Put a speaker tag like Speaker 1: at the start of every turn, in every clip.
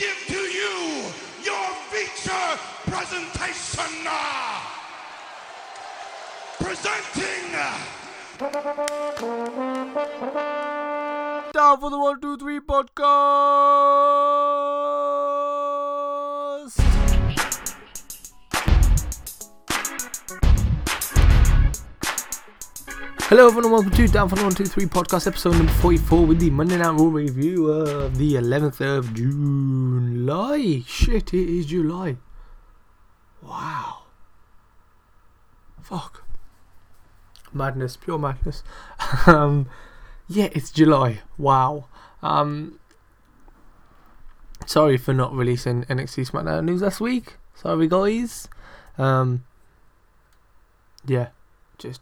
Speaker 1: give to you your feature presentation. Presenting.
Speaker 2: Down for the one, two, three podcast. Hello, everyone, and welcome to Down for One Two Three podcast, episode number forty-four, with the Monday Night Raw review of the eleventh of July. Shit, it is July. Wow. Fuck. Madness, pure madness. um, yeah, it's July. Wow. Um, sorry for not releasing NXT SmackDown news last week. Sorry, guys. Um, yeah, just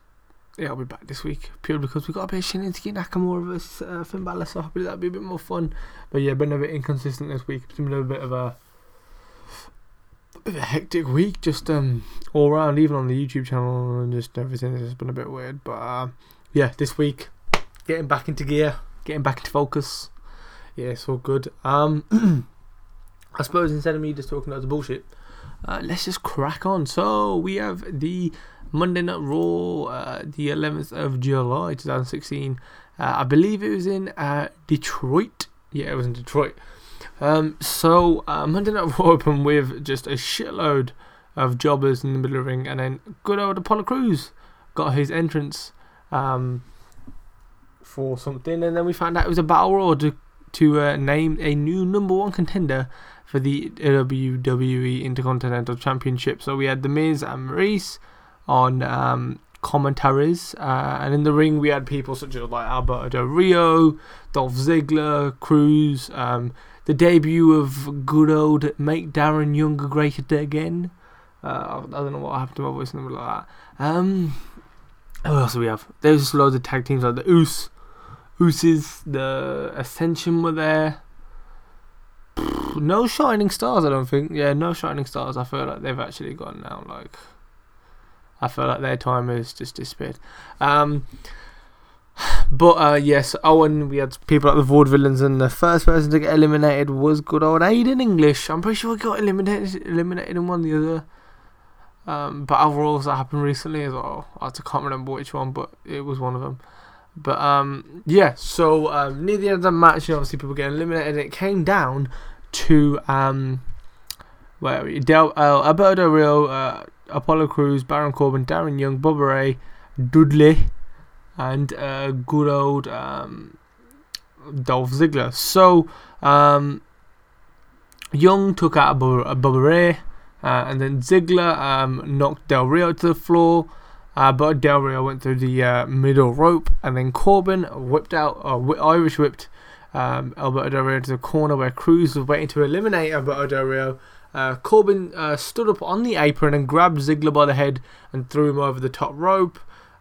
Speaker 2: yeah, I'll be back this week purely because we've got a bit of Shinsuke Nakamura versus uh, Finn Balor, so hopefully that'll be a bit more fun. But yeah, been a bit inconsistent this week. It's been a bit of a, a bit of a hectic week, just um all around, even on the YouTube channel and just everything. has been a bit weird, but uh, yeah, this week getting back into gear, getting back into focus. Yeah, it's all good. Um, I suppose instead of me just talking loads of bullshit, uh, let's just crack on. So we have the Monday Night Raw, uh, the 11th of July 2016. Uh, I believe it was in uh, Detroit. Yeah, it was in Detroit. Um, so uh, Monday Night Raw opened with just a shitload of jobbers in the middle of the ring, and then good old Apollo Crews got his entrance um, for something, and then we found out it was a battle royal to, to uh, name a new number one contender for the WWE Intercontinental Championship. So we had The Miz and Maurice on um, commentaries, uh, and in the ring we had people such as like Alberto Del Rio, Dolph Ziggler, Crews, um, the debut of good old Make Darren Younger Great Again. Uh, I don't know what happened to my voice middle of that. Um, who else do we have? There's loads of tag teams like the Oos, Ooses, the Ascension were there. No shining stars, I don't think. Yeah, no shining stars. I feel like they've actually gone now. Like, I feel like their time has just disappeared. Um, but uh, yes, Owen, we had people like the Vaudevillains, and the first person to get eliminated was good old Aiden English. I'm pretty sure he got eliminated, eliminated in one of the other um, battle royals that happened recently as well. I can't remember which one, but it was one of them. But um, yeah, so um, near the end of the match, obviously people getting eliminated. And it came down to um, where? Del, uh, Alberto Rio, uh, Apollo Crews, Baron Corbin, Darren Young, Bubba Ray, Dudley, and uh, good old um, Dolph Ziggler. So um, Young took out Bubba, Bubba Ray, uh, and then Ziggler um, knocked Del Rio to the floor. Uh, but Del Rio went through the uh, middle rope, and then Corbin whipped out, uh, wh- Irish whipped um, Alberto Del Rio into the corner where Cruz was waiting to eliminate Alberto Del Rio. Uh, Corbin uh, stood up on the apron and grabbed Ziggler by the head and threw him over the top rope.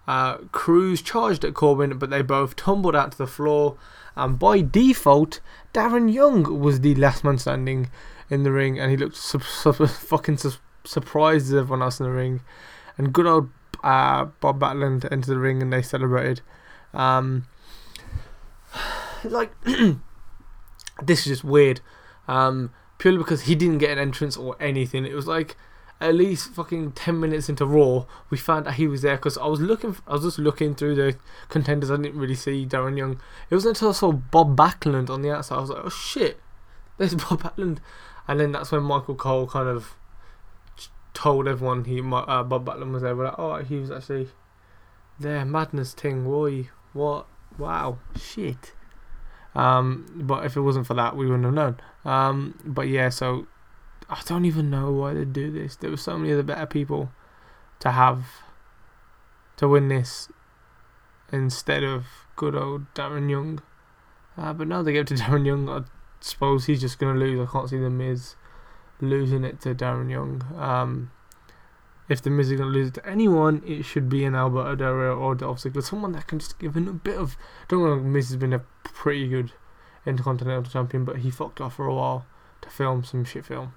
Speaker 2: Uh, Crews charged at Corbin, but they both tumbled out to the floor. And by default, Darren Young was the last man standing in the ring, and he looked su- su- fucking su- surprised as everyone else in the ring. And good old uh, Bob Backlund entered the ring, and they celebrated. Um, like this is just weird. Um, purely because he didn't get an entrance or anything. It was like at least fucking ten minutes into Raw, we found out he was there because I was looking, I was just looking through the contenders. I didn't really see Darren Young. It wasn't until I saw Bob Backlund on the outside. I was like, oh shit, there's Bob Backlund, and then that's when Michael Cole kind of told everyone he uh, Bob Backlund was there. We're like, oh, he was actually there. Madness thing, boy, what? Wow, shit. Um, but if it wasn't for that, we wouldn't have known. Um, but yeah, so I don't even know why they do this. There were so many other better people to have to win this instead of good old Darren Young. Uh, but now they give it to Darren Young. I suppose he's just going to lose. I can't see the Miz losing it to Darren Young. Um, if the Miz is going to lose it to anyone, it should be an Alberto Del Rio or Dolph Ziggler. Someone that can just give him a bit of. Don't know, Miz has been a pretty good Intercontinental Champion, but he fucked off for a while to film some shit film.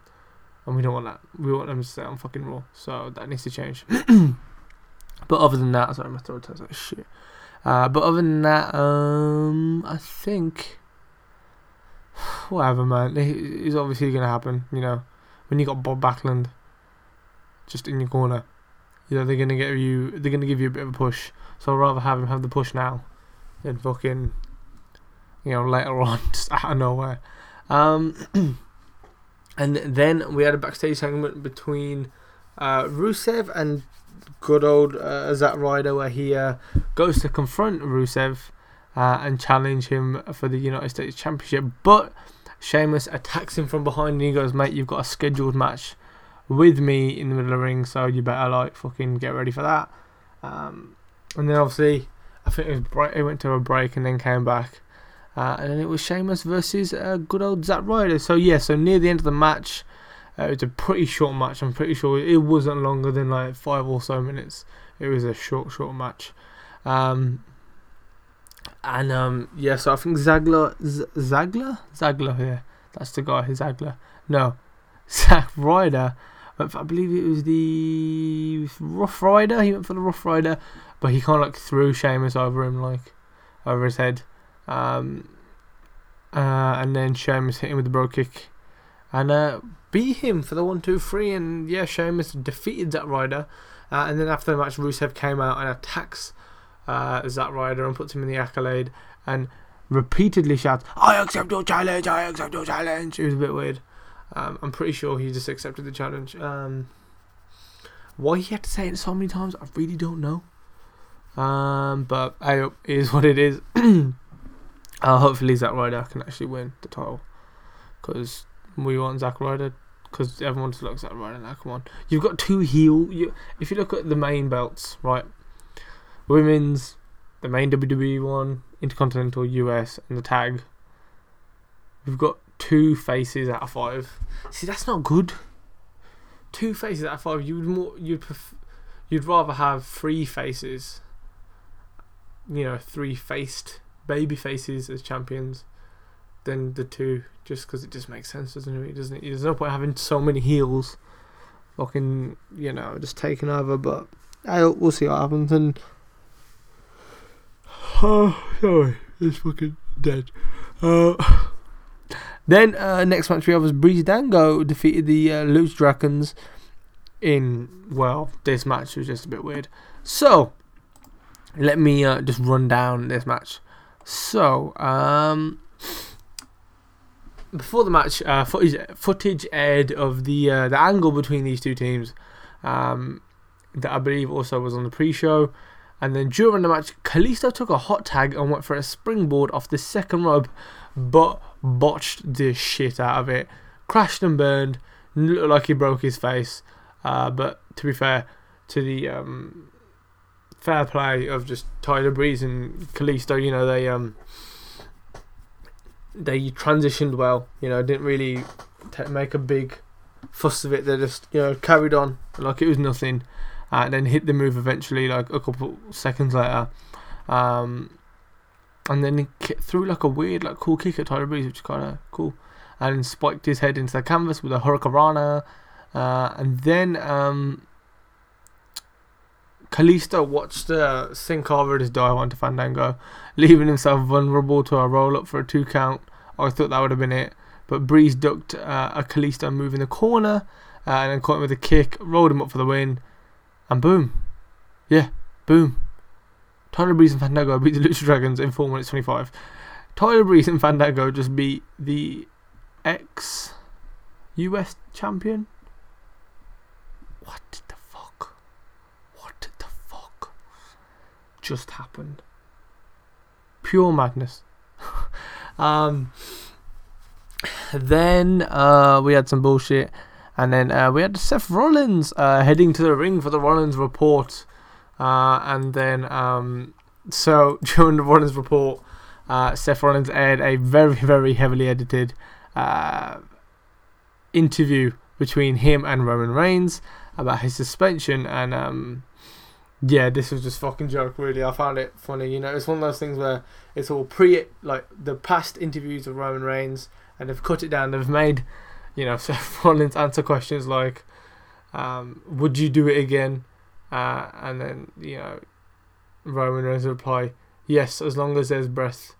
Speaker 2: And we don't want that. We want them to stay on fucking Raw. So that needs to change. but other than that, sorry, my throat tastes like shit. Uh, but other than that, um, I think whatever, man. It- It's obviously gonna happen. You know, when you got Bob Backlund just in your corner, you know they're gonna give you they're gonna give you a bit of a push. So I'd rather have him have the push now than fucking you know later on just out of nowhere. Um, and then we had a backstage segment between uh, Rusev and good old uh, Zack Ryder, where he uh, goes to confront Rusev uh, and challenge him for the United States Championship. But Sheamus attacks him from behind and he goes, "Mate, you've got a scheduled match with me in the middle of the ring, so you better like fucking get ready for that." Um, and then obviously, I think it break, it went to a break and then came back. Uh, and then it was Sheamus versus uh, good old Zack Ryder. So yeah, so near the end of the match, uh, it was a pretty short match. I'm pretty sure it wasn't longer than like five or so minutes. It was a short, short match. Um, and um, yeah, so I think Zagler, Z- Zagler, Zagler, yeah, that's the guy. Zagler, no, Zack Ryder. I believe it was the Rough Rider. He went for the Rough Rider, but he kind of like threw Sheamus over him, like over his head. Um, uh, and then Sheamus hit him with the bro kick, and uh, beat him for the one, two, three. And yeah, Sheamus defeated Zack Ryder. Uh, and then after the match, Rusev came out and attacks uh, Zack Ryder and puts him in the accolade and repeatedly shouts, "I accept your challenge! I accept your challenge!" It was a bit weird. Um, I'm pretty sure he just accepted the challenge. Um, why he had to say it so many times, I really don't know. Um, but hey, it is what it is. uh, hopefully, Zack Ryder can actually win the title because we want Zack Ryder. Because everyone just looks at Ryder now. Come on, you've got two heel. You, if you look at the main belts, right, women's, the main WWE one, Intercontinental US, and the tag. We've got two faces out of five. See, that's not good. Two faces out of five. You'd more. You'd pref- You'd rather have three faces. You know, three faced baby faces as champions, than the two. Just because it just makes sense, doesn't it? Doesn't it? There's no point having so many heels. Fucking, you know, just taking over. But I, we'll see what happens. And Oh, sorry, it's fucking dead. Uh, then uh, next match we have was Breezango defeated the uh, Lucha Dragons in well, this match was just a bit weird. So let me uh, just run down this match. So um, before the match, uh, footage footage aired of the uh, the angle between these two teams. Um, that I believe also was on the pre-show. And then during the match, Kalisto took a hot tag and went for a springboard off the second rope, but botched the shit out of it. Crashed and burned. Looked like he broke his face. Uh, but to be fair to the um, fair play of just Tyler Breeze and Kalisto, you know they um they transitioned well. You know didn't really t- make a big fuss of it. They just you know carried on like it was nothing uh, and then hit the move eventually, like a couple seconds later. Um, and then he threw like a weird, like cool kick at Tyler Breeze, which is kind of cool. And spiked his head into the canvas with a Hurricanrana. Uh, and then um, Kalisto watched uh, Sin Cara just dive onto Fandango, leaving himself vulnerable to a roll up for a two count. I thought that would have been it. But Breeze ducked uh, a Kalisto move in the corner uh, and then caught him with a kick, rolled him up for the win. And boom. Yeah, boom. Tyler Breeze and Fandango beat the Lucha Dragons in 4 minutes 25. Tyler Breeze and Fandango just beat the ex US champion. What the fuck? What the fuck just happened? Pure madness. um, then uh, we had some bullshit. And then uh, we had Seth Rollins uh, heading to the ring for the Rollins report. Uh, and then, um, so during the Rollins report, uh, Seth Rollins aired a very, very heavily edited uh, interview between him and Roman Reigns about his suspension. And um, yeah, this was just fucking joke, really. I found it funny. You know, it's one of those things where it's all pre, like the past interviews of Roman Reigns, and they've cut it down. They've made you know, Seth Rollins answer questions like, um, "Would you do it again?" Uh, and then you know, Roman Reigns reply, "Yes, as long as there's breath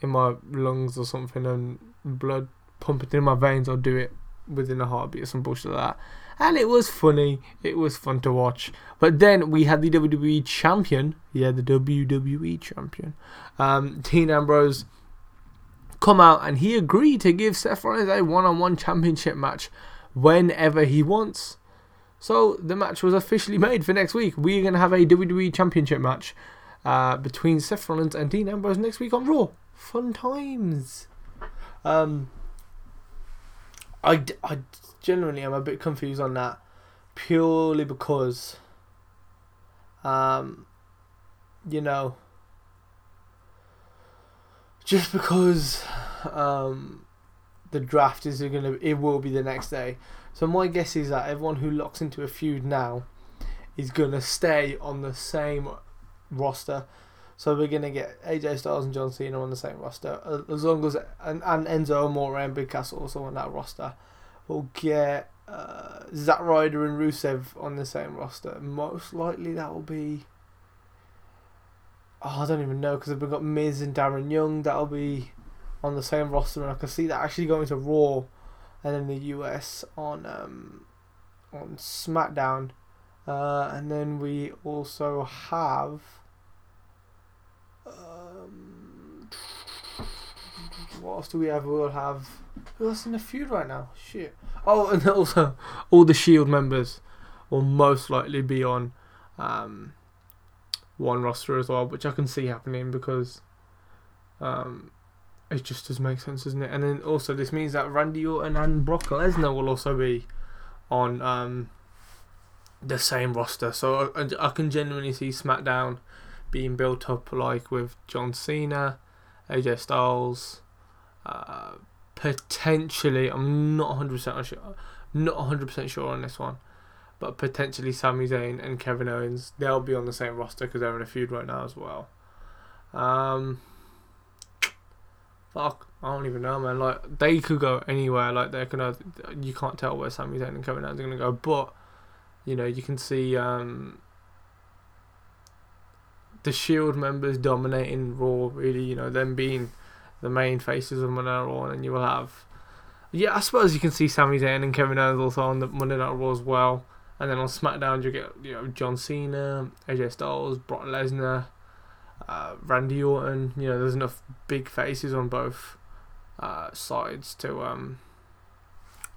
Speaker 2: in my lungs or something and blood pumping in my veins, I'll do it within a heartbeat or some bullshit like that. And it was funny. It was fun to watch. But then we had the WWE champion, yeah, the WWE champion, um, Dean Ambrose, come out and he agreed to give Seth Rollins a one-on-one championship match whenever he wants. So the match was officially made for next week. We're gonna have a WWE Championship match uh, between Seth Rollins and Dean Ambrose next week on Raw. Fun times. Um, I, I generally am a bit confused on that purely because, um, you know, just because um, the draft is gonna it will be the next day. So my guess is that everyone who locks into a feud now is gonna stay on the same roster. So we're gonna get AJ Styles and John Cena on the same roster, as long as and, and Enzo Amore and Big Cass also on that roster. We'll get uh, Zack Ryder and Rusev on the same roster. Most likely that will be. Oh, I don't even know because we've got Miz and Darren Young. That'll be on the same roster, and I can see that actually going to Raw, and then the US on um, on SmackDown, uh, and then we also have. Um, what else do we have? We'll have who else in the feud right now? Shit. Oh, and also all the Shield members will most likely be on um, one roster as well, which I can see happening because um, it just does make sense, doesn't it? And then also this means that Randy Orton and Brock Lesnar will also be on um, the same roster. So I, I can genuinely see SmackDown being built up like with John Cena, AJ Styles, uh, potentially. I'm not 100 percent sure. Not 100 percent sure on this one, but potentially Sami Zayn and Kevin Owens. They'll be on the same roster because they're in a feud right now as well. Um, fuck, I don't even know, man. Like they could go anywhere. Like they're gonna, you can't tell where Sami Zayn and Kevin Owens are gonna go, but you know you can see um, the Shield members dominating Raw. Really, you know them being the main faces of Monday Night Raw, and you will have. Yeah, I suppose you can see Sami Zayn and Kevin Owens also on the Monday Night Raw as well. And then on SmackDown, you get you know John Cena, AJ Styles, Brock Lesnar, uh, Randy Orton. You know, there's enough big faces on both uh, sides to um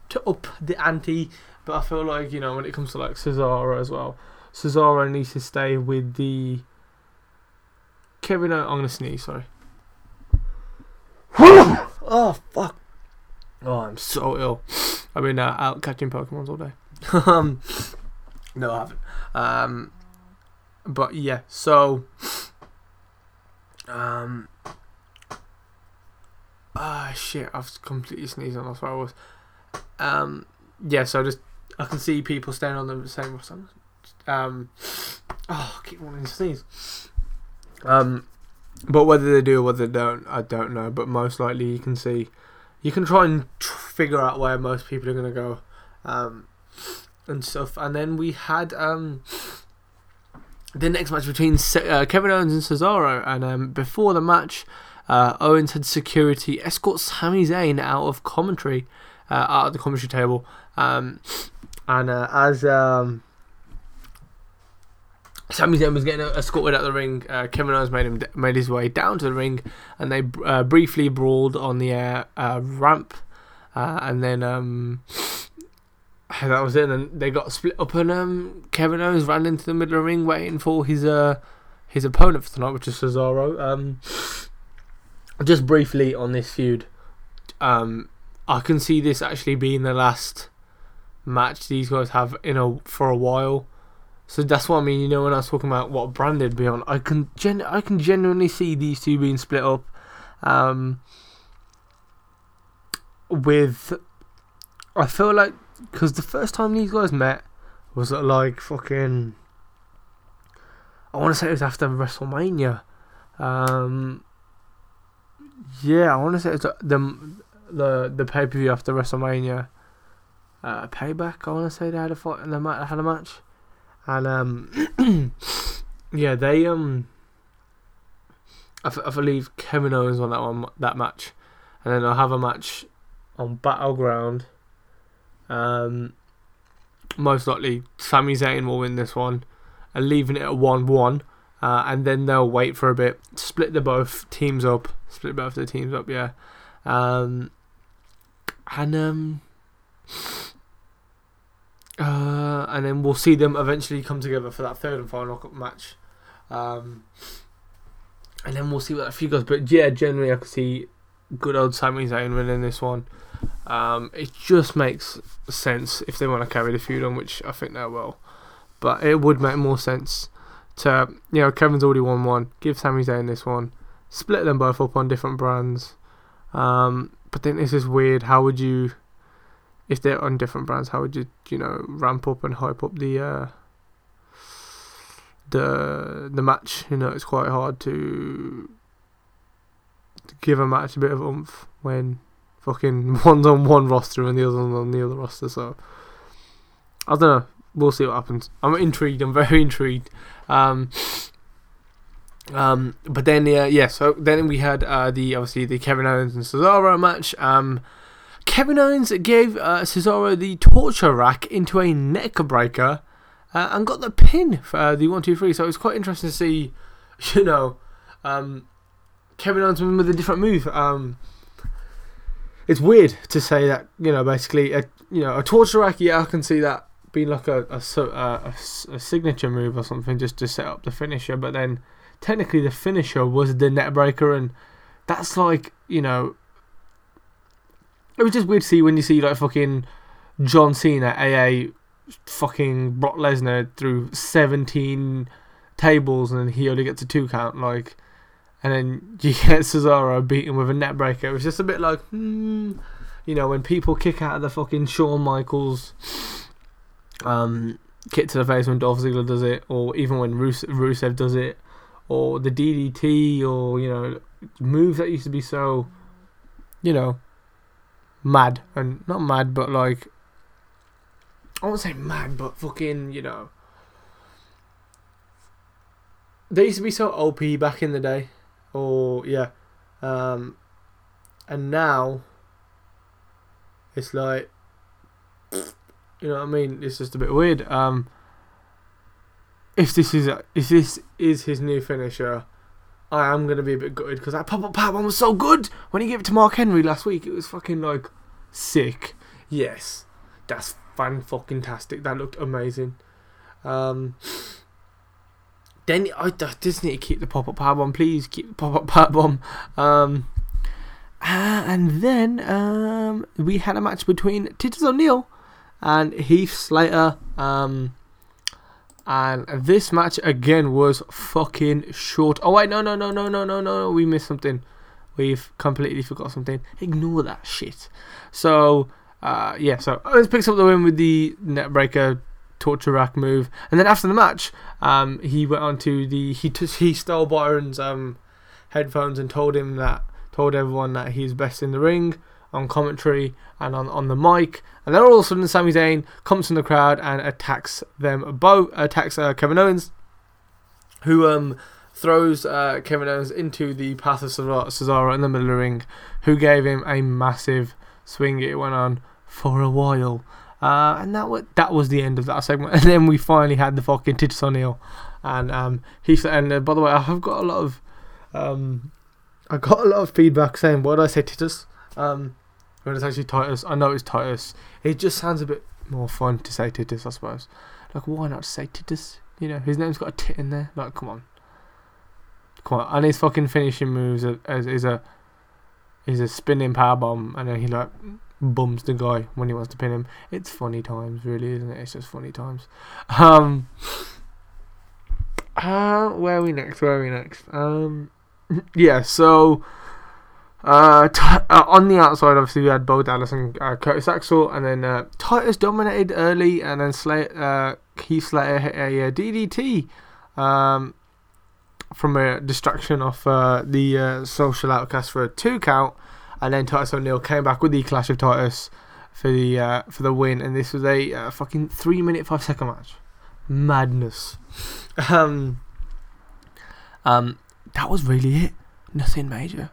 Speaker 2: to up the ante. But I feel like you know when it comes to like Cesaro as well, Cesaro needs to stay with the Kevin. O- I'm gonna sneeze. Sorry. oh fuck! Oh, I'm so ill. I've been uh, out catching Pokemons all day. um, no, I haven't. Um, but yeah, so um, ah shit, I've completely sneezed on. That's where I was. Um, yeah, so just I can see people staying on them the same. Or something. Um, oh, I keep wanting to sneeze. Um, but whether they do or whether they don't, I don't know. But most likely, you can see, you can try and figure out where most people are gonna go, um, and stuff. And then we had um, the next match between uh, Kevin Owens and Cesaro, and um, before the match, uh, Owens had security escort Sami Zayn out of commentary, uh, out of the commentary table, um, and uh, as um, Sami Zayn was getting escorted out of the ring. Uh, Kevin Owens made him made his way down to the ring, and they uh, briefly brawled on the ramp, and then um, that was it. And they got split up, and um, Kevin Owens ran into the middle of the ring, waiting for his uh, his opponent for tonight, which is Cesaro. Um, just briefly on this feud, um, I can see this actually being the last match these guys have in a for a while. So that's what I mean. You know, when I was talking about what brand they'd be on, I can gen- I can genuinely see these two being split up. Um, with, I feel like because the first time these guys met was at like fucking. I want to say it was after WrestleMania. Um, yeah, I want to say it was the the the pay per view after WrestleMania. Uh, payback. I want to say they had a fight and they had a match and um, yeah, they um, I, f- I believe Kevin Owens won that one that match, and then they'll have a match on Battleground. Um, most likely Sami Zayn will win this one, and leaving it at one-one, uh, and then they'll wait for a bit, split the both teams up, split both the teams up, yeah, um, and um, uh, and then we'll see them eventually come together for that third and final match. Um, and then we'll see what that feud goes. But yeah, generally, I could see good old Sami Zayn winning this one. Um, it just makes sense if they want to carry the feud on, which I think they will. But it would make more sense to, you know, Kevin's already won one, give Sami Zayn this one, split them both up on different brands. Um, but then this is weird. How would you, if they're on different brands, how would you, you know, ramp up and hype up the uh, the the match? You know, it's quite hard to, to give a match a bit of oomph when fucking one's on one roster and the other on the other roster. So I don't know. We'll see what happens. I'm intrigued. I'm very intrigued. Um, um, but then yeah, yeah. So then we had uh, the obviously the Kevin Owens and Cesaro match. Um, Kevin Owens gave uh, Cesaro the torture rack into a neck breaker uh, and got the pin for uh, the one two three. So it's quite interesting to see, you know, um, Kevin Owens with a different move. Um, it's weird to say that you know basically a you know a rack. Yeah, I can see that being like a a, a, a signature move or something just to set up the finisher. But then technically the finisher was the neck breaker, and that's like you know it was just weird to see when you see like fucking John Cena, AA, fucking Brock Lesnar through seventeen tables and he only gets a two count like and then you get Cesaro beaten with a neck breaker. It was just a bit like, hmm, you know, when people kick out of the fucking Shawn Michaels um, kick to the face when Dolph Ziggler does it, or even when Rus- Rusev does it, or the DDT, or you know, moves that used to be so, you know, mad and not mad, but like, I won't say mad, but fucking, you know. They used to be so OP back in the day or yeah, um, and now it's like you know what I mean. It's just a bit weird. Um, if this is if this is his new finisher, I am gonna be a bit gutted because that pop up power one was so good when he gave it to Mark Henry last week. It was fucking like sick. Yes, that's fan fucking tastic. That looked amazing. Um, then I, I just need to keep the pop up power bomb, please keep the pop up power bomb. Um, uh, and then um, we had a match between Titus O'Neil and Heath Slater. Um, and this match again was fucking short. Oh wait, no, no, no, no, no, no, no, we missed something. We've completely forgot something. Ignore that shit. So, uh, yeah, so Owens picks up the win with the neckbreaker torture rack move. And then after the match, um, he went on to the he t- he stole Byron's um, headphones and told him that told everyone that he's best in the ring on commentary and on, on the mic. And then all of a sudden, Sami Zayn comes from the crowd and attacks them both. Attacks uh, Kevin Owens, who um throws uh, Kevin Owens into the path of Cesaro in the middle of the ring, who gave him a massive swing. It went on for a while. Uh, and that was that was the end of that segment. And then we finally had the fucking Titus O'Neil, and um, he said. And uh, by the way, I've got a lot of, um, I got a lot of feedback saying, "Why did I say Titus?" Um, when it's actually Titus. I know it's Titus. It just sounds a bit more fun to say Titus, I suppose. Like, why not say Titus? You know, his name's got a tit in there. Like, come on, come on. And his fucking finishing moves is, is a is a spinning power bomb, and then he like bums the guy when he wants to pin him. It's funny times, really, isn't it? It's just funny times. Um, uh, where are we next? Where are we next? Um, yeah, so. Uh, t- uh, on the outside, obviously, we had Bo Dallas and uh, Curtis Axel, and then uh, Titus dominated early, and then Slay- uh, Heath Slater hit a, a DDT um, from a distraction off uh, the uh, social outcast for a two count and then Titus O'Neil came back with the Clash of Titus for the uh, for the win, and this was a uh, fucking three minute five second match, madness. Um, um, that was really it. nothing major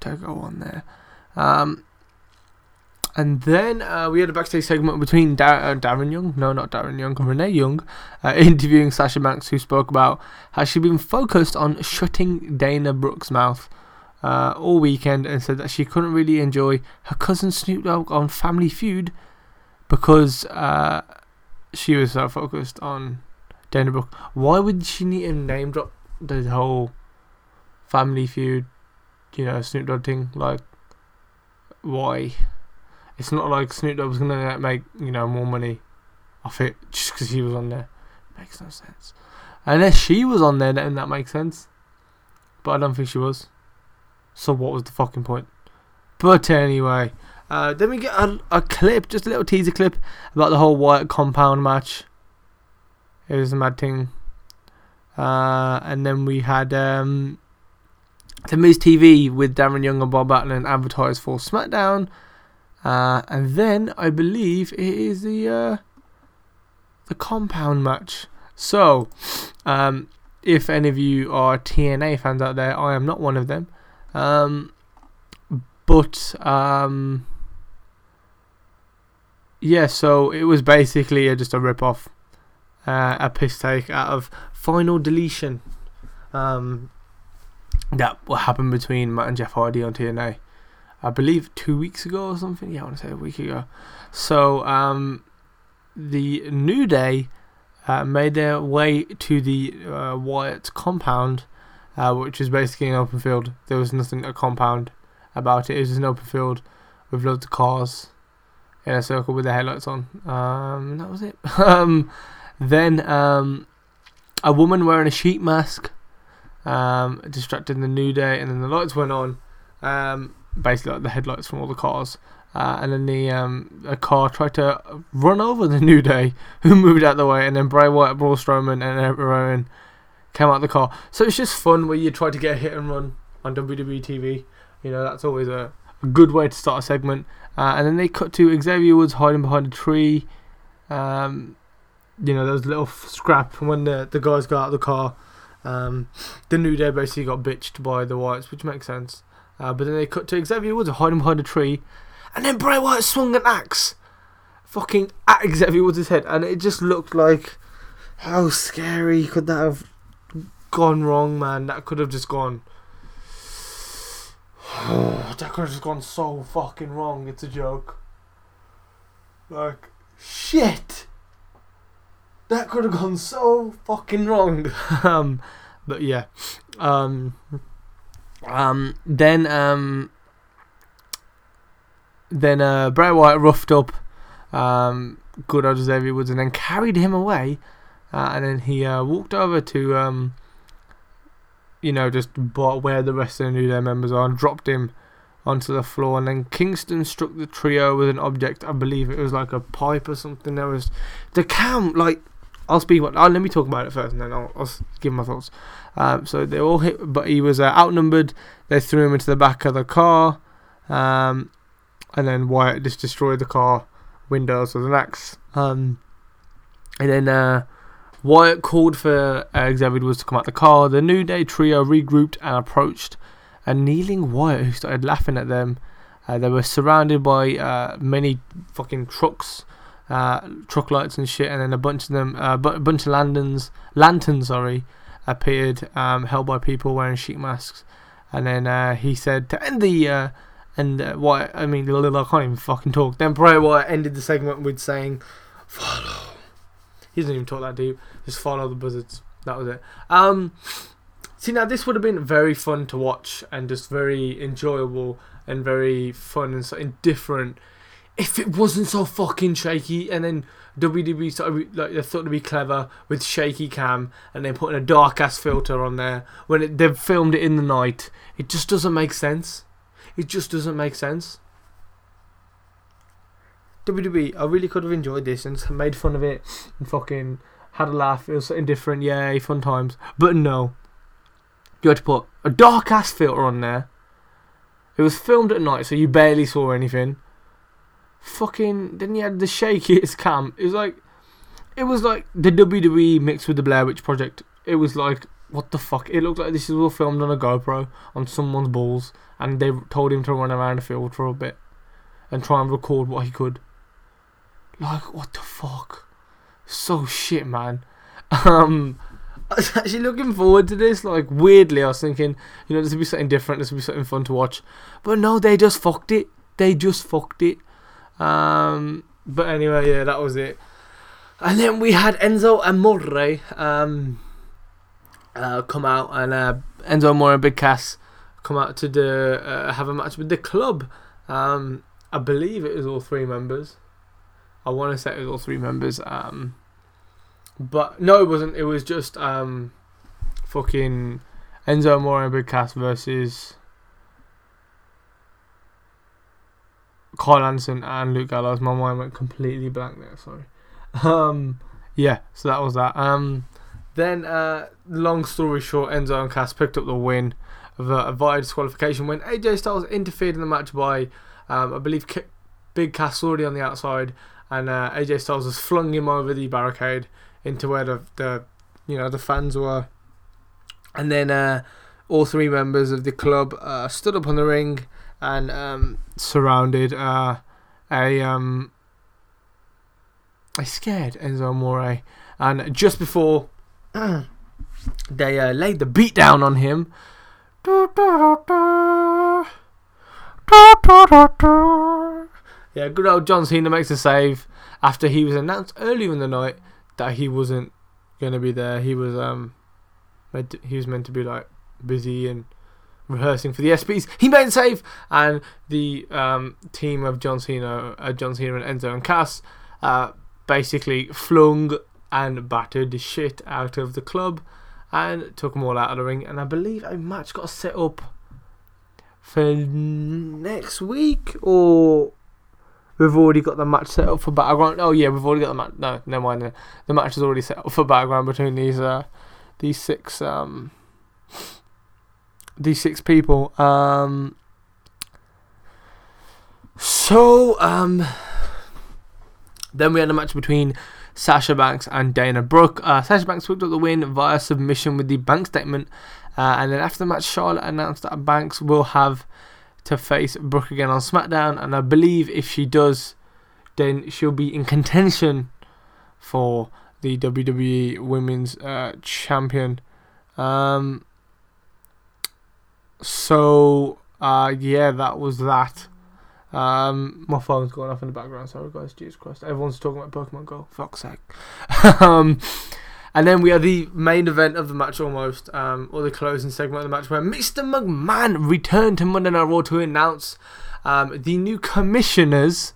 Speaker 2: to go on there. Um, and then uh, we had a backstage segment between Dar- uh, Darren Young, no, not Darren Young, Renee Young, uh, interviewing Sasha Banks, who spoke about how she'd been focused on shutting Dana Brooks' mouth uh, all weekend and said that she couldn't really enjoy her cousin Snoop Dogg on Family Feud because uh, she was so focused on Dana. Why would she need to name drop the whole Family Feud, you know, Snoop Dogg thing? Like, why? It's not like Snoop Dogg was gonna make you know more money off it just because he was on there. Makes no sense. Unless she was on there, then that makes sense. But I don't think she was. So what was the fucking point? But anyway, uh, then we get a, a clip, just a little teaser clip about the whole Wyatt compound match. It was a mad thing. Uh, and then we had um, the Miz TV with Darren Young and Bob Backlund advertised for SmackDown. Uh, and then I believe it is the uh, the compound match. So, um, if any of you are TNA fans out there, I am not one of them. Um, but um, yeah, so it was basically a, just a rip off, uh, a piss take out of Final Deletion. Um, that happened between Matt and Jeff Hardy on TNA. I believe two weeks ago or something. Yeah, I want to say a week ago. So um, the New Day uh, made their way to the uh, Wyatt compound, uh, which is basically an open field. There was nothing a compound about it. It was an open field with loads of cars in a circle with the headlights on. Um, that was it. um, then um, a woman wearing a sheet mask um, distracted the New Day, and then the lights went on. Um, basically like the headlights from all the cars. Uh, and then the um, a car tried to run over the New Day, who moved out of the way, and then Bray Wyatt, Braun Strowman, and Eric Rowan came out of the car. So it's just fun where you try to get a hit and run on WWE TV. You know that's always a, a good way to start a segment. Uh, and then they cut to Xavier Woods hiding behind a tree. Um, you know there was a little scrap when the the guys got out of the car. Um, the New Day basically got bitched by the Wyatts, which makes sense. Uh, but then they cut to Xavier Woods hiding behind a tree, and then Bray Wyatt swung an axe, fucking at Xavier Woods' head, and it just looked like how scary could that have gone wrong, man? That could have just gone. that could have just gone so fucking wrong. It's a joke. Like shit. That could have gone so fucking wrong. um, but yeah. Um. Um, then um, then uh, Bray Wyatt roughed up um, good old Xavier Woods and then carried him away, uh, and then he uh, walked over to um, you know just bought where the rest of the New Day members are and dropped him onto the floor, and then Kingston struck the trio with an object. I believe it was like a pipe or something. There was the cam like. I'll speak about. Oh, let me talk about it first, and then I'll, I'll give my thoughts. Um, so they all hit, but he was uh, outnumbered. They threw him into the back of the car, um, and then Wyatt just destroyed the car windows with an axe. Um, and then uh, Wyatt called for uh, Xavier Woods to come out the car. The New Day trio regrouped and approached a kneeling Wyatt who started laughing at them. Uh, they were surrounded by uh, many fucking trucks uh, truck lights and shit, and then a bunch of them, a uh, bunch of lanterns, lanterns, sorry, appeared, um, held by people wearing sheet masks, and then uh, he said to end the, and uh, what I mean, I can't even fucking talk. Then Bray Wyatt ended the segment with saying, "Follow." He doesn't even talk that deep. Just follow the buzzards. That was it. Um, see now this would have been very fun to watch and just very enjoyable and very fun and so different if it wasn't so fucking shaky and then WWE started like they thought to be clever with shaky cam and then putting a dark ass filter on there when it, they've filmed it in the night. It just doesn't make sense. It just doesn't make sense. WWE, I really could have enjoyed this and made fun of it and fucking had a laugh. It was something different, yay, fun times. But no, you had to put a dark ass filter on there. It was filmed at night, so you barely saw anything fucking then you had the shakiest cam. It was like it was like the WWE mixed with the Blair Witch Project. It was like what the fuck? It looked like this was all filmed on a GoPro on someone's balls, and they told him to run around the field for a bit and try and record what he could. Like, what the fuck? So shit, man. Um, I was actually looking forward to this. Like, weirdly, I was thinking, you know, this would be something different. This would be something fun to watch. But no, they just fucked it. They just fucked it. Um, but anyway, yeah, that was it. And then we had Enzo Amore um, uh, come out, and uh, Enzo Amore and Big Cass come out to the, uh, have a match with the club. Um, I believe it was all three members. I want to say it was all three members. Um, but no, it wasn't. It was just um, fucking Enzo Amore and Big Cass versus Karl Anderson and Luke Gallows. My mind went completely blank there. Sorry. Um, yeah, so that was that. Um, then, uh, long story short, Enzo and Cass picked up the win of a, via disqualification when AJ Styles interfered in the match by, um, I believe, K- Big Cass already on the outside, and uh, AJ Styles has flung him over the barricade into where the, the you know the fans were, and then uh, all three members of the club uh, stood up on the ring and um, surrounded uh, a um, I scared Enzo Amore, and just before they uh, laid the beat down on him. Yeah, good old John Cena makes a save after he was announced earlier in the night that he wasn't going to be there. He was um meant to, he was meant to be like busy and rehearsing for the ESPYs. He made a save, and the um, team of John Cena, uh, John Cena and Enzo and Cass, uh, basically flung and battered the shit out of the club and took them all out of the ring. And I believe a match got set up for next week, or we've already got the match set up for Battleground. Oh yeah, we've already got the match. No, never mind. The match is already set up for Battleground between these uh, these six um, these six people. Um, so um, then we had a match between Sasha Banks and Dana Brooke. Uh, Sasha Banks picked up the win via submission with the bank statement. Uh, and then after the match, Charlotte announced that Banks will have to face Brooke again on SmackDown. And I believe if she does, then she'll be in contention for the WWE Women's uh, Champion. Um, so, uh, yeah, that was that. Um, my phone's going off in the background. Sorry, guys. Jesus Christ. Everyone's talking about Pokemon Go. Fuck's sake. um, and then we had the main event of the match almost, um, or the closing segment of the match, where Mr. McMahon returned to Monday Night Raw to announce um, the new commissioners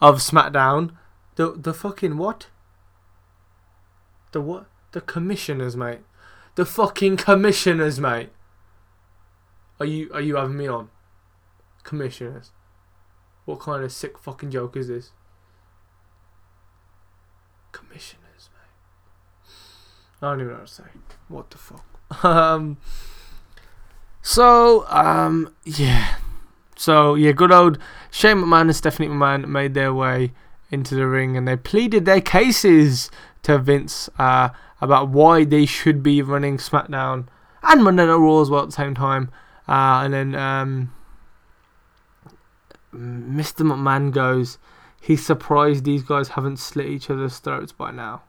Speaker 2: of SmackDown. The the fucking what? The what? The commissioners, mate. The fucking commissioners, mate. Are you are you having me on? Commissioners. What kind of sick fucking joke is this? Commissioners, mate. I don't even know what to say. What the fuck? um. So, um, yeah. So, yeah, good old Shane McMahon and Stephanie McMahon made their way into the ring and they pleaded their cases to Vince uh, about why they should be running SmackDown and Monday Night Raw as well at the same time. Uh, and then um, Mr. McMahon goes, he's surprised these guys haven't slit each other's throats by now.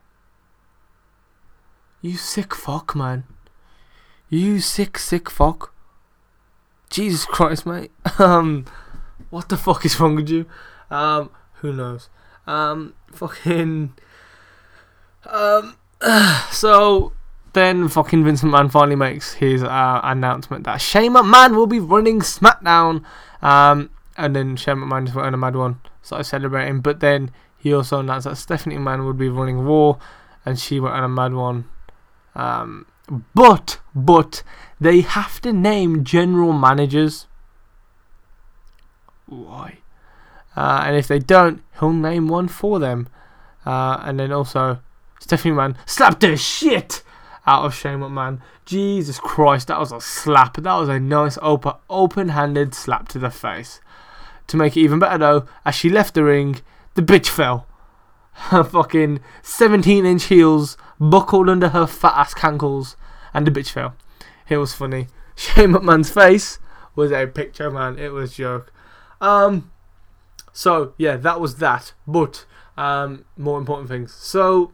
Speaker 2: You sick fuck, man. You sick, sick fuck. Jesus Christ, mate. um, what the fuck is wrong with you? Um, who knows? Um, fucking. Um, so then fucking Vince McMahon finally makes his uh, announcement that Shane McMahon will be running SmackDown. Um, and then Shane McMahon just went on a mad one, started celebrating. But then he also announced that Stephanie McMahon would be running Raw, and she went on a mad one. Um, but but they have to name general managers. Why? Uh, and if they don't, he'll name one for them. Uh, and then also, Stephanie McMahon slapped the shit out of Shane McMahon. Jesus Christ, that was a slap. That was a nice open, open-handed slap to the face. To make it even better though, as she left the ring, the bitch fell. Her fucking 17 inch heels buckled under her fat ass cankles and the bitch fell. It was funny. Shane McMahon's face was a picture, man. It was joke. Um, so yeah, that was that. But um, more important things. So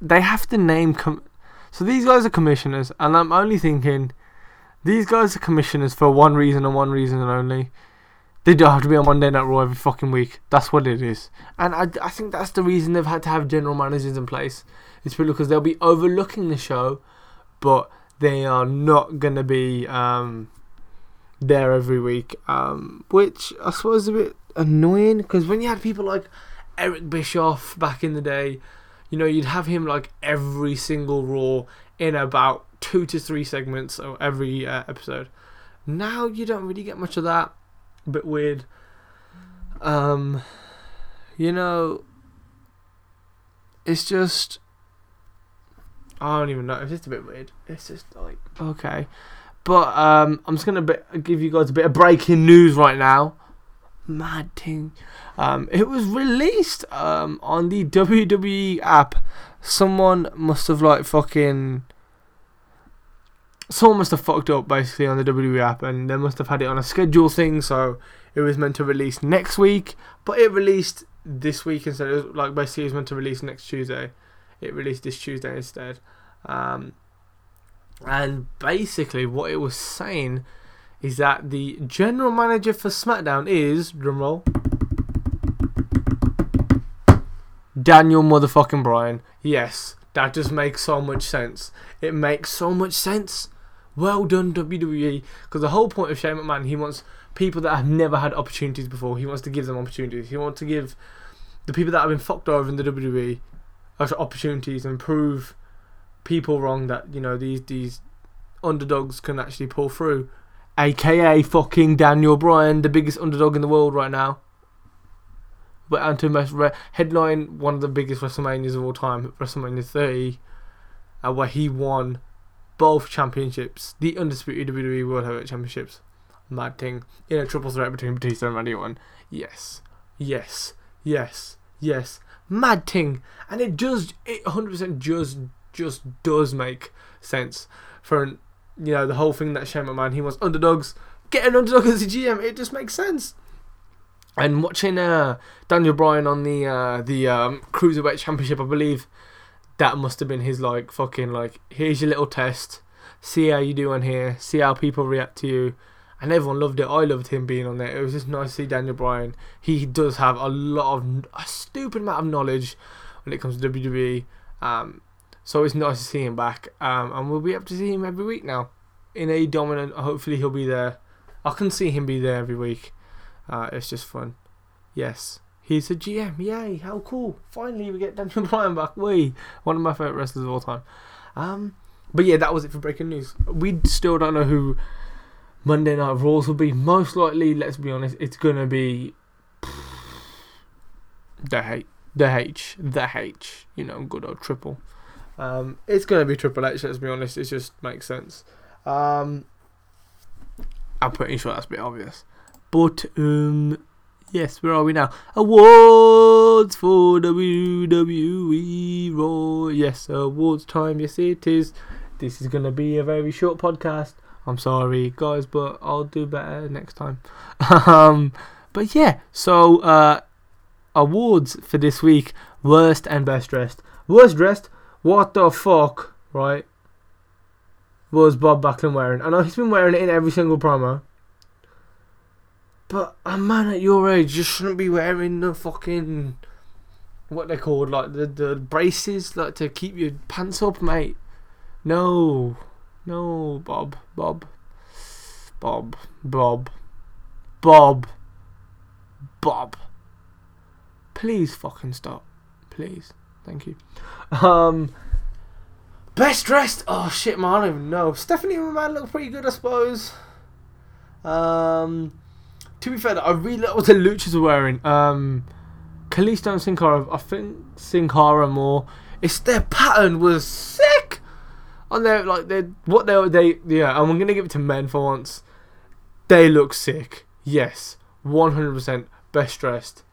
Speaker 2: they have to name. Com- so these guys are commissioners, and I'm only thinking these guys are commissioners for one reason and one reason only. They don't have to be on Monday Night Raw every fucking week. That's what it is. And I, I think that's the reason they've had to have general managers in place. It's because they'll be overlooking the show, but they are not going to be um, there every week. Um, which I suppose is a bit annoying because when you had people like Eric Bischoff back in the day, you know, you'd have him like every single Raw in about two to three segments or every uh, episode. Now you don't really get much of that. A bit weird. Um, you know, it's just I don't even know. It's just a bit weird. It's just like okay, but um, I'm just gonna give you guys a bit of breaking news right now. Mad thing. Um, it was released um on the WWE app. Someone must have like fucking. Someone must have fucked up basically on the WWE app, and they must have had it on a schedule thing. So it was meant to release next week, but it released this week instead. It was, like basically, it was meant to release next Tuesday. It released this Tuesday instead. Um, and basically, what it was saying is that the general manager for SmackDown is drumroll Daniel motherfucking Bryan. Yes, that just makes so much sense. It makes so much sense. Well done WWE, because the whole point of Shane McMahon, he wants people that have never had opportunities before. He wants to give them opportunities. He wants to give the people that have been fucked over in the WWE opportunities and prove people wrong that you know these these underdogs can actually pull through. AKA fucking Daniel Bryan, the biggest underdog in the world right now. But Anto headline one of the biggest WrestleManias of all time, WrestleMania 30, uh, where he won both championships, the undisputed WWE World Heavyweight Championships. Mad thing in a triple threat between Batista and Randy Orton. Yes, yes, yes, yes. Mad thing, and it does. It 100% just just does make sense for you know the whole thing that Shane McMahon he wants underdogs. Get an underdog as a GM. It just makes sense. And watching uh, Daniel Bryan on the uh, the um, cruiserweight championship, I believe that must have been his like fucking like here's your little test. See how you do on here. See how people react to you. And everyone loved it. I loved him being on there. It was just nice to see Daniel Bryan. He does have a lot of a stupid amount of knowledge when it comes to WWE. Um, so it's nice to see him back. Um, and we'll be able to see him every week now in a dominant. Hopefully he'll be there. I can see him be there every week. Uh, it's just fun. Yes, he's a GM. Yay! How cool! Finally, we get Daniel Bryan back. Wee, one of my favorite wrestlers of all time. Um, but yeah, that was it for breaking news. We still don't know who Monday Night Raws will be. Most likely, let's be honest, it's gonna be the H, the H, the H. You know, good old triple. Um, it's gonna be Triple H. Let's be honest. It just makes sense. Um, I'm pretty sure that's a bit obvious. But um, yes, where are we now? Awards for WWE Raw. Yes, awards time. Yes, it is. This is gonna be a very short podcast. I'm sorry, guys, but I'll do better next time. um, but yeah, so uh, awards for this week: worst and best dressed. Worst dressed. What the fuck, right? Was Bob Backlund wearing? I know he's been wearing it in every single promo. But a man at your age just shouldn't be wearing the fucking what they called like the the braces like to keep your pants up, mate. No, no, Bob, Bob, Bob, Bob, Bob, Bob. Please fucking stop, please. Thank you. Um, best dressed. Oh shit, man, I don't even know. Stephanie McMahon looked pretty good, I suppose. Um, to be fair, I really like what the Luchas are wearing. Um, Kalisto and Sin Cara, I think Sin Cara more. It's their pattern was sick. On their like they what they they yeah, and I'm gonna give it to men for once. They look sick. Yes, 100% best dressed.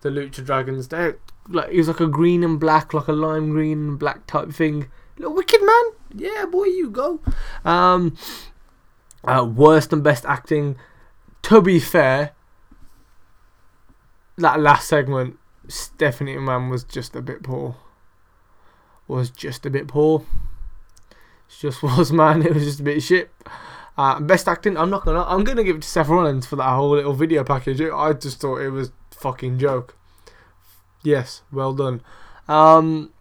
Speaker 2: The Lucha Dragons. They like it was like a green and black, like a lime green and black type thing. Little wicked man. Yeah, boy, you go. Um, uh, worst and best acting. To be fair, that last segment, Stephanie Man was just a bit poor. Was just a bit poor. It just was, man. It was just a bit shit. Uh, best acting, I'm not gonna. I'm gonna give it to Seth Rollins for that whole little video package. I just thought it was fucking joke. Yes, well done. Um,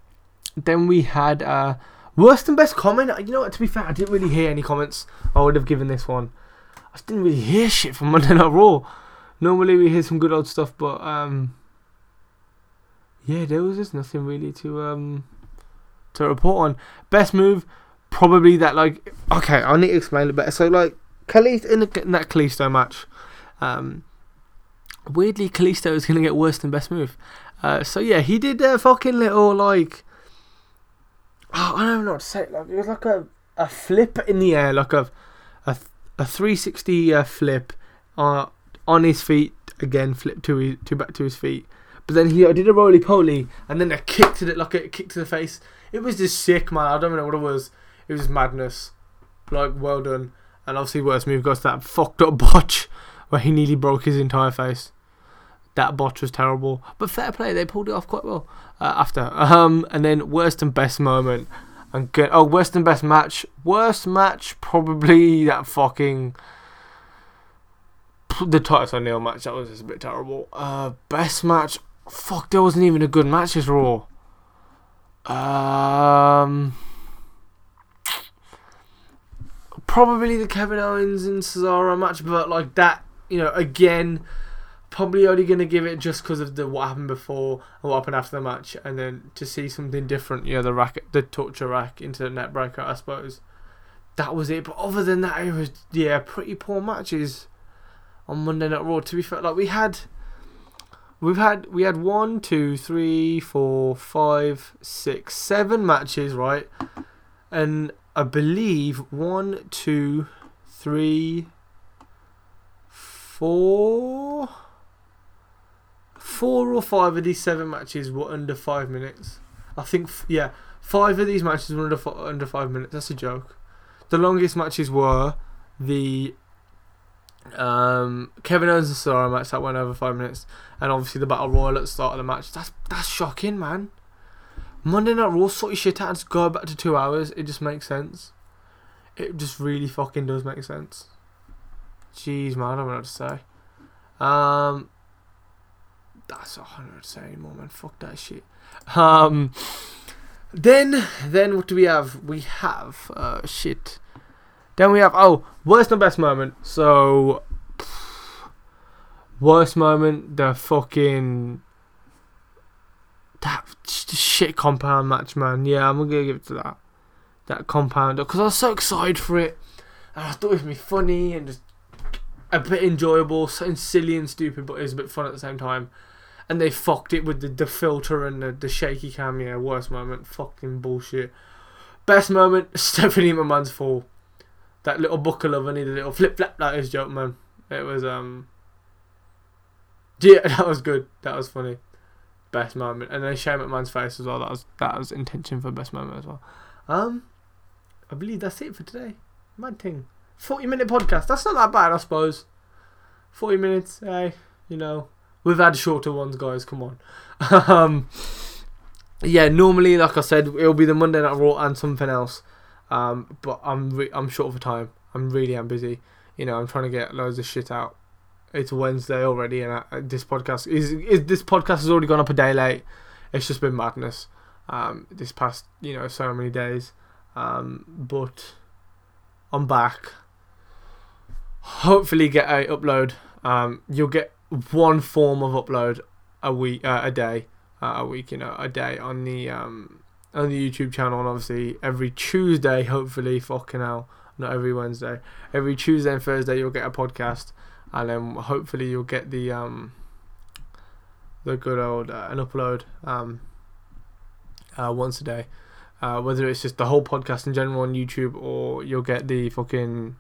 Speaker 2: then we had uh, worst and best comment. You know what? To be fair, I didn't really hear any comments. I would have given this one. I just didn't really hear shit from Monday Night Raw. Normally we hear some good old stuff, but um, yeah, there was just nothing really to um to report on. Best move, probably that like okay, I need to explain it better. So like Kalisto in, the, in that Kalisto match, um, weirdly Kalisto is gonna get worse than best move. Uh, so yeah, he did a fucking little like oh, I don't know what to say. Like it was like a a flip in the air, like a a a 360 uh, flip uh, on his feet again, flip to his to back to his feet. But then he did a roly poly and then a kick to it like a kick to the face. It was just sick, man. I don't know what it was. It was madness. Like well done. And obviously, worst move got that fucked up botch where he nearly broke his entire face. That botch was terrible, but fair play. They pulled it off quite well uh, after. Um, and then worst and best moment. And good. Oh, worst and best match. Worst match probably that fucking the Titus O'Neil match. That was just a bit terrible. Uh, best match. Fuck, there wasn't even a good match this Raw. Um, probably the Kevin Owens and Cesaro match, but like that, you know, again, probably only gonna give it just because of the what happened before and what happened after the match, and then to see something different, you know, the rack, the torture rack into the neck breaker, I suppose. That was it. But other than that, it was yeah, pretty poor matches on Monday Night Raw. To be fair, like we had. We've had we had one, two, three, four, five, six, seven matches, right? And I believe one, two, three, four, four or five of these seven matches were under five minutes. I think yeah, five of these matches were under under five minutes. That's a joke. The longest matches were the um, Kevin Owens and Cesaro match that went over five minutes, and obviously the battle royal at the start of the match. That's that's shocking, man. Monday Night Raw sort of shit out and just go back to two hours. It just makes sense. It just really fucking does make sense. Jeez, man, I don't know what to say. Um, that's a say anymore, man. Fuck that shit. Um, then then what do we have? We have uh shit. Then we have oh worst and best moment. So worst moment the fucking that shit compound match, man. Yeah, I'm gonna give it to that that compound because I was so excited for it, and I thought it was gonna be funny and just a bit enjoyable, something silly and stupid, but it was a bit fun at the same time. And they fucked it with the, the filter and the, the shaky cam. Yeah, worst moment, fucking bullshit. Best moment, Stephanie McMahon's fall that little buckle of needed a little flip flap that is joke man. It was um Yeah, that was good. That was funny. Best moment. And then Shane McMahon's face as well, that was that was intention for best moment as well. Um I believe that's it for today. Mad thing. Forty minute podcast. That's not that bad I suppose. Forty minutes, hey, you know. We've had shorter ones, guys, come on. um yeah, normally, like I said, it'll be the Monday Night Raw and something else. Um, but I'm re- I'm short for time. I'm really am busy. You know, I'm trying to get loads of shit out. It's Wednesday already, and I, this podcast is, is this podcast has already gone up a day late. It's just been madness. Um, this past you know so many days. Um, but I'm back. Hopefully, get a upload. Um, you'll get one form of upload a week, uh, a day, uh, a week. You know, a day on the um on the YouTube channel, and obviously every Tuesday, hopefully, fucking hell, not every Wednesday, every Tuesday and Thursday you'll get a podcast, and then hopefully you'll get the um the good old uh, an upload um uh, once a day. Uh, whether it's just the whole podcast in general on YouTube, or you'll get the fucking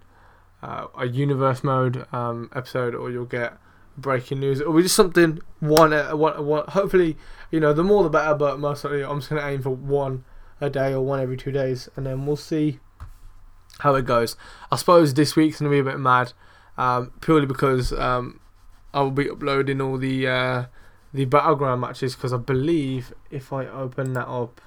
Speaker 2: uh, a universe mode um, episode, or you'll get breaking news, or we just something one, uh, one, one. Hopefully, you know, the more the better. But most likely, I'm just gonna aim for one a day or one every two days, and then we'll see how it goes. I suppose this week's gonna be a bit mad, um, purely because um, I will be uploading all the uh, the battleground matches because I believe if I open that up,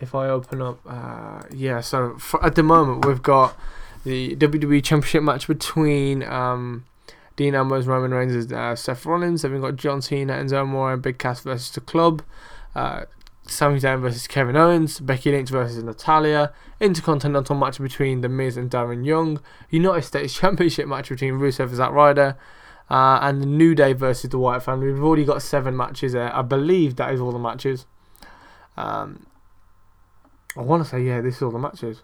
Speaker 2: if I open up, uh, yeah. So for, at the moment we've got the WWE Championship match between um, Dean Ambrose, Roman Reigns, uh, Seth Rollins. Then we've got John Cena, Enzo Amore, and Big Cass versus the Club. Uh, Sami Zayn versus Kevin Owens, Becky Lynch versus Natalya, Intercontinental match between The Miz and Darren Young, United States Championship match between Rusev and Zack Ryder, uh, and the New Day versus the Wyatt family. We've already got seven matches there. I believe that is all the matches. Um, I want to say yeah, this is all the matches.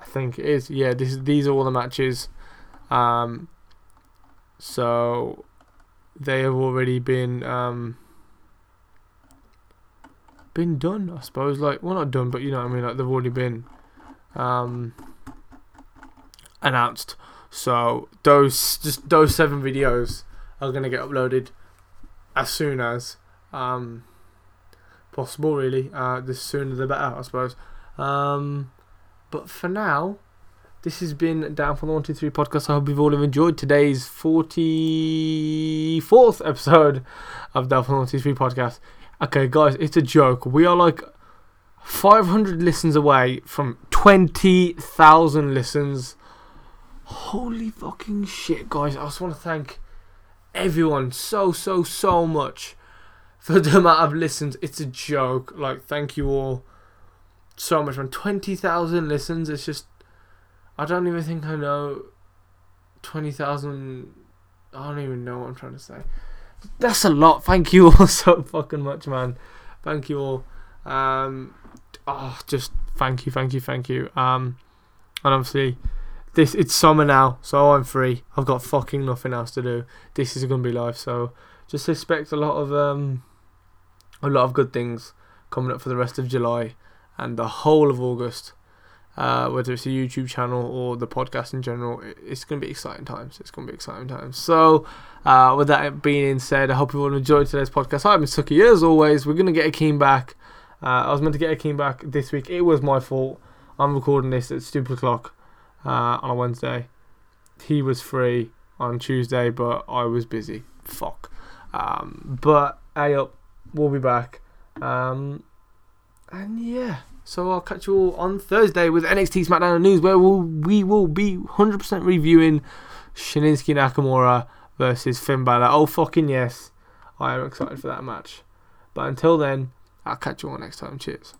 Speaker 2: I think it is. Yeah, this is these are all the matches. Um, so they have already been um, been done, I suppose. Like, well, not done, but you know what I mean. Like they've already been um, announced. So those just those seven videos are gonna get uploaded as soon as um, possible. Really, uh, the sooner the better, I suppose. Um, but for now, this has been Down for the One Two Three podcast. I hope you've all enjoyed today's forty fourth episode of Down for the One Two Three podcast. Okay, guys, it's a joke. We are like five hundred listens away from twenty thousand listens. Holy fucking shit, guys! I just want to thank everyone so so so much for the amount of listens. It's a joke. Like, thank you all so much, man. Twenty thousand listens. It's just I don't even think I know twenty thousand. I don't even know what I'm trying to say. That's a lot. Thank you all so fucking much, man. Thank you all. Um, oh, just thank you, thank you, thank you. Um, and obviously, this it's summer now, so I'm free. I've got fucking nothing else to do. This is gonna be live, so just expect a lot of um, a lot of good things coming up for the rest of July and the whole of August uh, whether it's a YouTube channel or the podcast in general, it's going to be exciting times. It's going to be exciting times. So, uh, with that being said, I hope you all enjoyed today's podcast. I've been Suki as always. We're going to get Akeem back. Uh, I was meant to get Akeem back this week. It was my fault. I'm recording this at stupid o'clock uh, on a Wednesday. He was free on Tuesday, but I was busy. Fuck. Um, but hey up, we'll be back. Um, and yeah. So I'll catch you all on Thursday with NXT SmackDown News, where we'll, we will be 100% reviewing Shinsuke Nakamura versus Finn Balor. Oh fucking yes, I am excited for that match. But until then, I'll catch you all next time. Cheers.